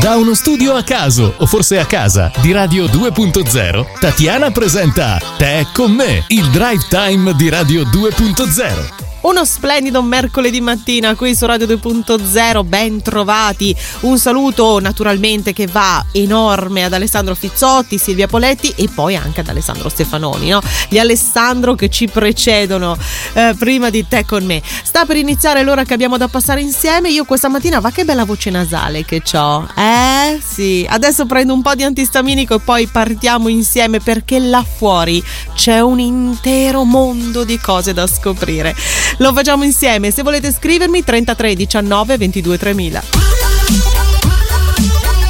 Da uno studio a caso, o forse a casa, di Radio 2.0, Tatiana presenta Te con me, il drive time di Radio 2.0. Uno splendido mercoledì mattina qui su Radio 2.0, ben trovati. Un saluto naturalmente che va enorme ad Alessandro Fizzotti, Silvia Poletti e poi anche ad Alessandro Stefanoni, no? Gli Alessandro che ci precedono eh, prima di te con me. Sta per iniziare l'ora che abbiamo da passare insieme. Io questa mattina, va che bella voce nasale che ho. Eh sì, adesso prendo un po' di antistaminico e poi partiamo insieme perché là fuori c'è un intero mondo di cose da scoprire. Lo facciamo insieme. Se volete scrivermi 33 19 22 3000.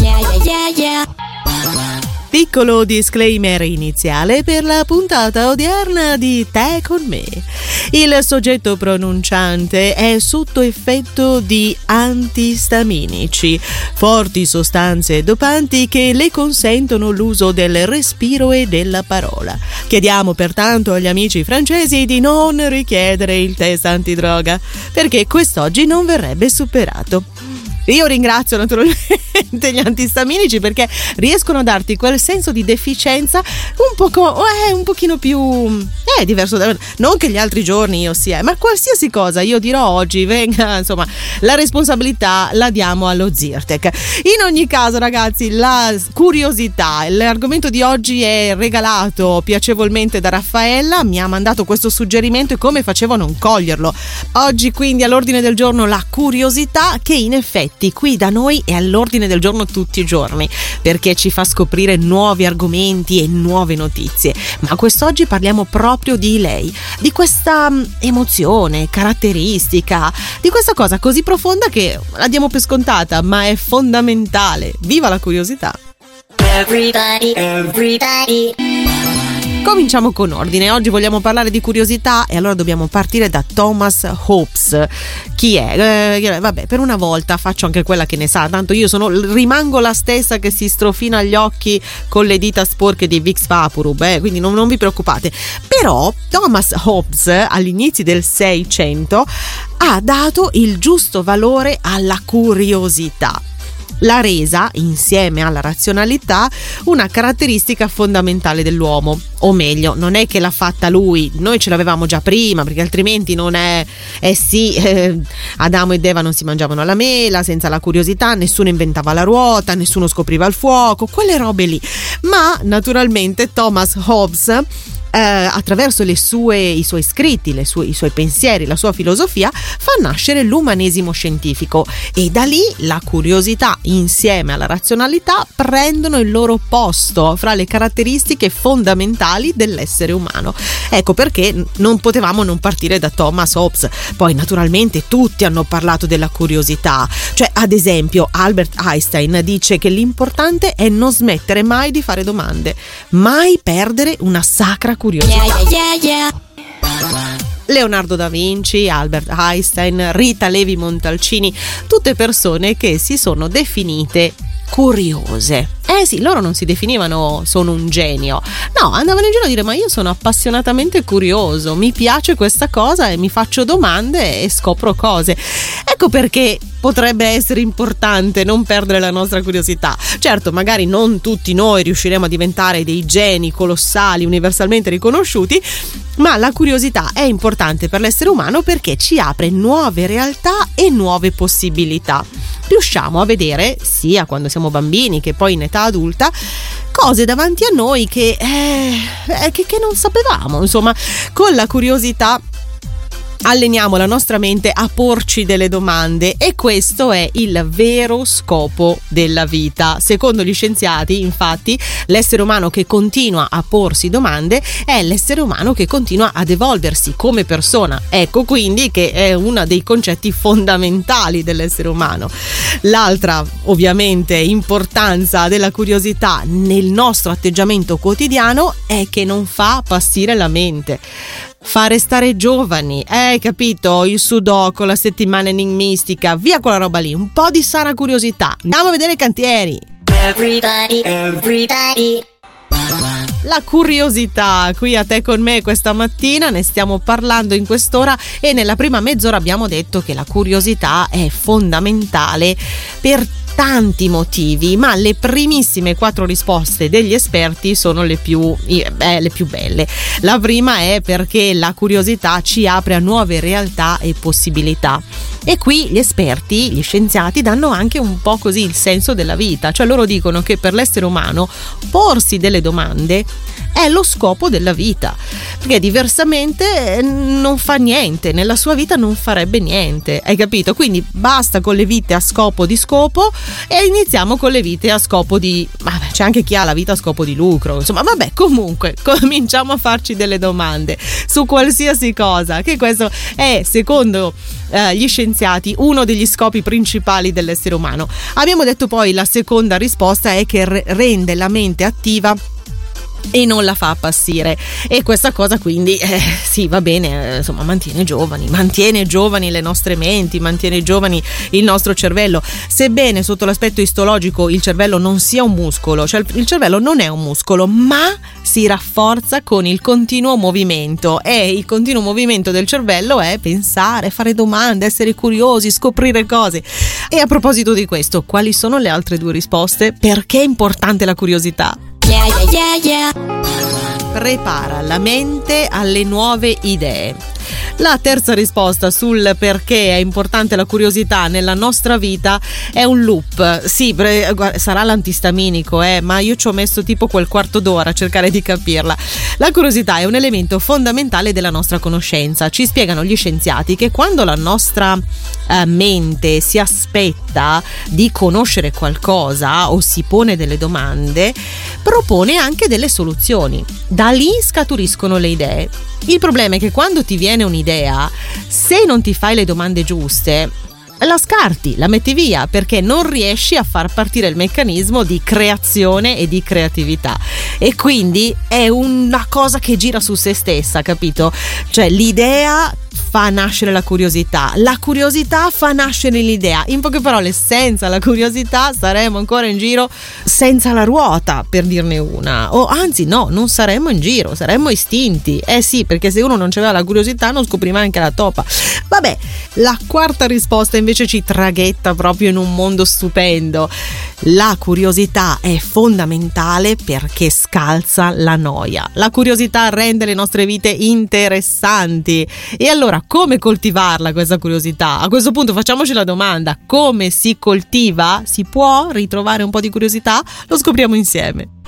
Yeah, yeah, yeah, yeah. Piccolo disclaimer iniziale per la puntata odierna di Te con me. Il soggetto pronunciante è sotto effetto di antistaminici, forti sostanze dopanti che le consentono l'uso del respiro e della parola. Chiediamo pertanto agli amici francesi di non richiedere il test antidroga, perché quest'oggi non verrebbe superato. Io ringrazio naturalmente gli antistaminici perché riescono a darti quel senso di deficienza un poco, eh, un pochino più eh, diverso da non che gli altri giorni io sia, ma qualsiasi cosa io dirò oggi venga, insomma, la responsabilità la diamo allo Zirtec. In ogni caso, ragazzi, la curiosità, l'argomento di oggi è regalato piacevolmente da Raffaella, mi ha mandato questo suggerimento e come facevo a non coglierlo. Oggi quindi all'ordine del giorno la curiosità che in effetti Giorgetti qui da noi è all'ordine del giorno tutti i giorni perché ci fa scoprire nuovi argomenti e nuove notizie. Ma quest'oggi parliamo proprio di lei, di questa mm, emozione, caratteristica, di questa cosa così profonda che la diamo per scontata, ma è fondamentale. Viva la curiosità! Everybody, everybody. Cominciamo con ordine. Oggi vogliamo parlare di curiosità e allora dobbiamo partire da Thomas Hobbes. Chi è? Eh, vabbè, per una volta faccio anche quella che ne sa, tanto io sono, rimango la stessa che si strofina gli occhi con le dita sporche di Vix Vaporub, eh, quindi non, non vi preoccupate. Però Thomas Hobbes all'inizio del 600 ha dato il giusto valore alla curiosità l'ha resa, insieme alla razionalità, una caratteristica fondamentale dell'uomo. O meglio, non è che l'ha fatta lui, noi ce l'avevamo già prima, perché altrimenti non è, eh sì, eh, Adamo ed Eva non si mangiavano la mela, senza la curiosità, nessuno inventava la ruota, nessuno scopriva il fuoco, quelle robe lì. Ma naturalmente Thomas Hobbes eh, attraverso sue, i suoi scritti, sue, i suoi pensieri, la sua filosofia, fa nascere l'umanesimo scientifico e da lì la curiosità insieme alla razionalità prendono il loro posto fra le caratteristiche fondamentali dell'essere umano. Ecco perché non potevamo non partire da Thomas Hobbes. Poi naturalmente tutti hanno parlato della curiosità, cioè ad esempio Albert Einstein dice che l'importante è non smettere mai di fare domande, mai perdere una sacra curiosità. Yeah, yeah, yeah, Leonardo da Vinci, Albert Einstein, Rita Levi Montalcini, tutte persone che si sono definite curiose. Eh sì, loro non si definivano sono un genio. No, andavano in giro a dire ma io sono appassionatamente curioso, mi piace questa cosa e mi faccio domande e scopro cose. Ecco perché potrebbe essere importante non perdere la nostra curiosità. Certo, magari non tutti noi riusciremo a diventare dei geni colossali, universalmente riconosciuti, ma la curiosità è importante per l'essere umano perché ci apre nuove realtà e nuove possibilità. Riusciamo a vedere, sia quando siamo bambini che poi in età adulta, cose davanti a noi che, eh, che, che non sapevamo. Insomma, con la curiosità alleniamo la nostra mente a porci delle domande e questo è il vero scopo della vita. Secondo gli scienziati, infatti, l'essere umano che continua a porsi domande è l'essere umano che continua ad evolversi come persona. Ecco quindi che è uno dei concetti fondamentali dell'essere umano. L'altra, ovviamente, importanza della curiosità nel nostro atteggiamento quotidiano è che non fa passire la mente fa restare giovani. Eh, hai capito? Il sudoku, la settimana enigmistica, via quella roba lì. Un po' di sana curiosità. Andiamo a vedere i cantieri. Everybody, everybody. La curiosità qui a te con me questa mattina, ne stiamo parlando in quest'ora e nella prima mezz'ora abbiamo detto che la curiosità è fondamentale per tanti motivi, ma le primissime quattro risposte degli esperti sono le più, eh, le più belle. La prima è perché la curiosità ci apre a nuove realtà e possibilità. E qui gli esperti, gli scienziati, danno anche un po' così il senso della vita, cioè loro dicono che per l'essere umano porsi delle domande è lo scopo della vita, perché diversamente eh, non fa niente, nella sua vita non farebbe niente, hai capito? Quindi basta con le vite a scopo di scopo e iniziamo con le vite a scopo di... Vabbè, c'è anche chi ha la vita a scopo di lucro, insomma, vabbè, comunque cominciamo a farci delle domande su qualsiasi cosa, che questo è, secondo eh, gli scienziati, uno degli scopi principali dell'essere umano. Abbiamo detto poi la seconda risposta è che rende la mente attiva e non la fa appassire. E questa cosa quindi eh, sì va bene eh, insomma mantiene giovani mantiene giovani le nostre menti mantiene giovani il nostro cervello. Sebbene sotto l'aspetto istologico il cervello non sia un muscolo cioè il cervello non è un muscolo ma si rafforza con il continuo movimento. E il continuo movimento del cervello è pensare fare domande essere curiosi scoprire cose. E a proposito di questo quali sono le altre due risposte? Perché è importante la curiosità Yeah, yeah, yeah, Prepara la mente alle nuove idee. La terza risposta sul perché è importante la curiosità nella nostra vita è un loop. Sì, sarà l'antistaminico, eh, ma io ci ho messo tipo quel quarto d'ora a cercare di capirla. La curiosità è un elemento fondamentale della nostra conoscenza. Ci spiegano gli scienziati che quando la nostra eh, mente si aspetta di conoscere qualcosa o si pone delle domande, propone anche delle soluzioni. Da lì scaturiscono le idee. Il problema è che quando ti viene un'idea, se non ti fai le domande giuste, la scarti, la metti via perché non riesci a far partire il meccanismo di creazione e di creatività. E quindi è una cosa che gira su se stessa, capito? Cioè l'idea fa nascere la curiosità, la curiosità fa nascere l'idea. In poche parole, senza la curiosità saremmo ancora in giro senza la ruota, per dirne una. O anzi, no, non saremmo in giro, saremmo estinti. Eh sì, perché se uno non aveva la curiosità non scopriva anche la topa. Vabbè, la quarta risposta invece ci traghetta proprio in un mondo stupendo. La curiosità è fondamentale perché scalza la noia. La curiosità rende le nostre vite interessanti. E allora come coltivarla questa curiosità? A questo punto facciamoci la domanda, come si coltiva? Si può ritrovare un po' di curiosità? Lo scopriamo insieme.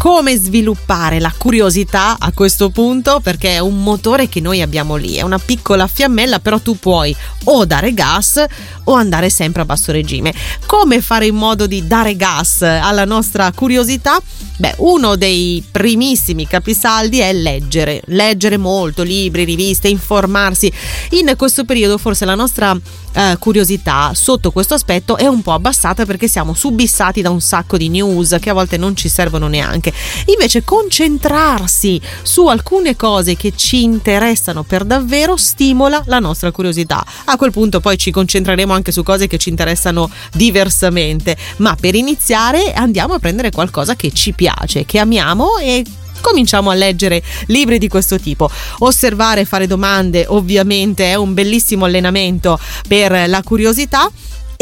Come sviluppare la curiosità a questo punto perché è un motore che noi abbiamo lì, è una piccola fiammella, però tu puoi o dare gas o andare sempre a basso regime. Come fare in modo di dare gas alla nostra curiosità? Beh, uno dei primissimi capisaldi è leggere, leggere molto, libri, riviste, informarsi. In questo periodo forse la nostra eh, curiosità sotto questo aspetto è un po' abbassata perché siamo subissati da un sacco di news che a volte non ci servono neanche. Invece concentrarsi su alcune cose che ci interessano per davvero stimola la nostra curiosità. A quel punto poi ci concentreremo anche su cose che ci interessano diversamente, ma per iniziare andiamo a prendere qualcosa che ci piace, che amiamo e cominciamo a leggere libri di questo tipo. Osservare, fare domande ovviamente è un bellissimo allenamento per la curiosità.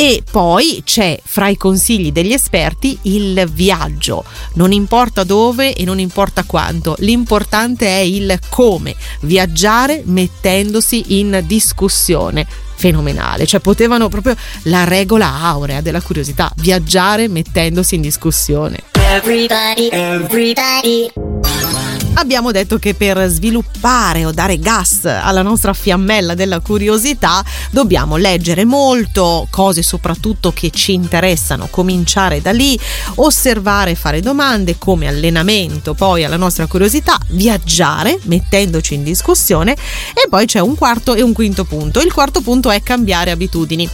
E poi c'è fra i consigli degli esperti il viaggio. Non importa dove e non importa quanto, l'importante è il come. Viaggiare mettendosi in discussione fenomenale, cioè potevano proprio la regola aurea della curiosità, viaggiare mettendosi in discussione. Everybody, everybody abbiamo detto che per sviluppare o dare gas alla nostra fiammella della curiosità dobbiamo leggere molto, cose soprattutto che ci interessano, cominciare da lì, osservare, fare domande come allenamento poi alla nostra curiosità, viaggiare mettendoci in discussione e poi c'è un quarto e un quinto punto. Il quarto punto è cambiare abitudini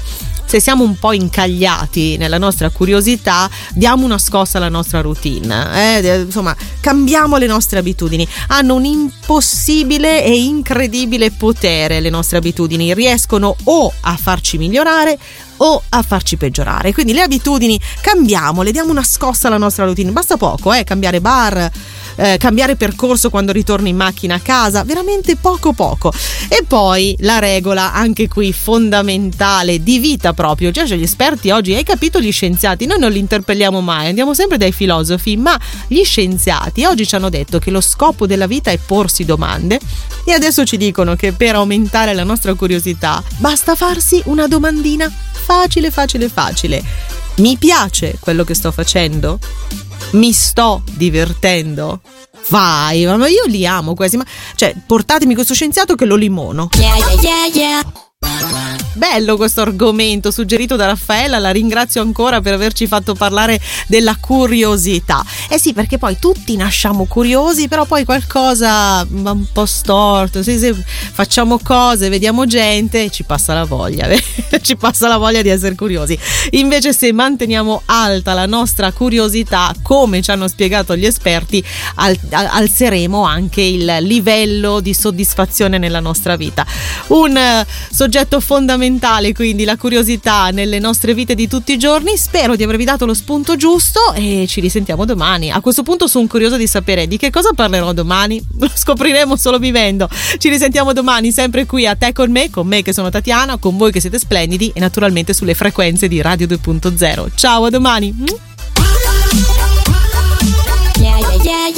se siamo un po' incagliati nella nostra curiosità, diamo una scossa alla nostra routine. Eh? Insomma, cambiamo le nostre abitudini. Hanno un impossibile e incredibile potere le nostre abitudini. Riescono o a farci migliorare o a farci peggiorare. Quindi le abitudini cambiamo, le diamo una scossa alla nostra routine. Basta poco, eh, cambiare bar, eh, cambiare percorso quando ritorni in macchina a casa, veramente poco poco. E poi la regola, anche qui fondamentale, di vita proprio. Già cioè, gli esperti oggi, hai capito gli scienziati? Noi non li interpelliamo mai, andiamo sempre dai filosofi, ma gli scienziati oggi ci hanno detto che lo scopo della vita è porsi domande e adesso ci dicono che per aumentare la nostra curiosità basta farsi una domandina facile, facile, facile. Mi piace quello che sto facendo? Mi sto divertendo? Vai, ma io li amo questi, ma cioè portatemi questo scienziato che lo limono. Yeah, yeah, yeah, yeah. Bello questo argomento suggerito da Raffaella, la ringrazio ancora per averci fatto parlare della curiosità. Eh sì, perché poi tutti nasciamo curiosi, però poi qualcosa va un po' storto. Se, se facciamo cose, vediamo gente, ci passa la voglia, ci passa la voglia di essere curiosi. Invece se manteniamo alta la nostra curiosità, come ci hanno spiegato gli esperti, al, alzeremo anche il livello di soddisfazione nella nostra vita. Un uh, soggetto fondamentale fondamentale quindi la curiosità nelle nostre vite di tutti i giorni. Spero di avervi dato lo spunto giusto e ci risentiamo domani. A questo punto sono curiosa di sapere di che cosa parlerò domani. Lo scopriremo solo vivendo. Ci risentiamo domani sempre qui a Te con me, con me che sono Tatiana, con voi che siete splendidi e naturalmente sulle frequenze di Radio 2.0. Ciao, a domani. Yeah, yeah, yeah,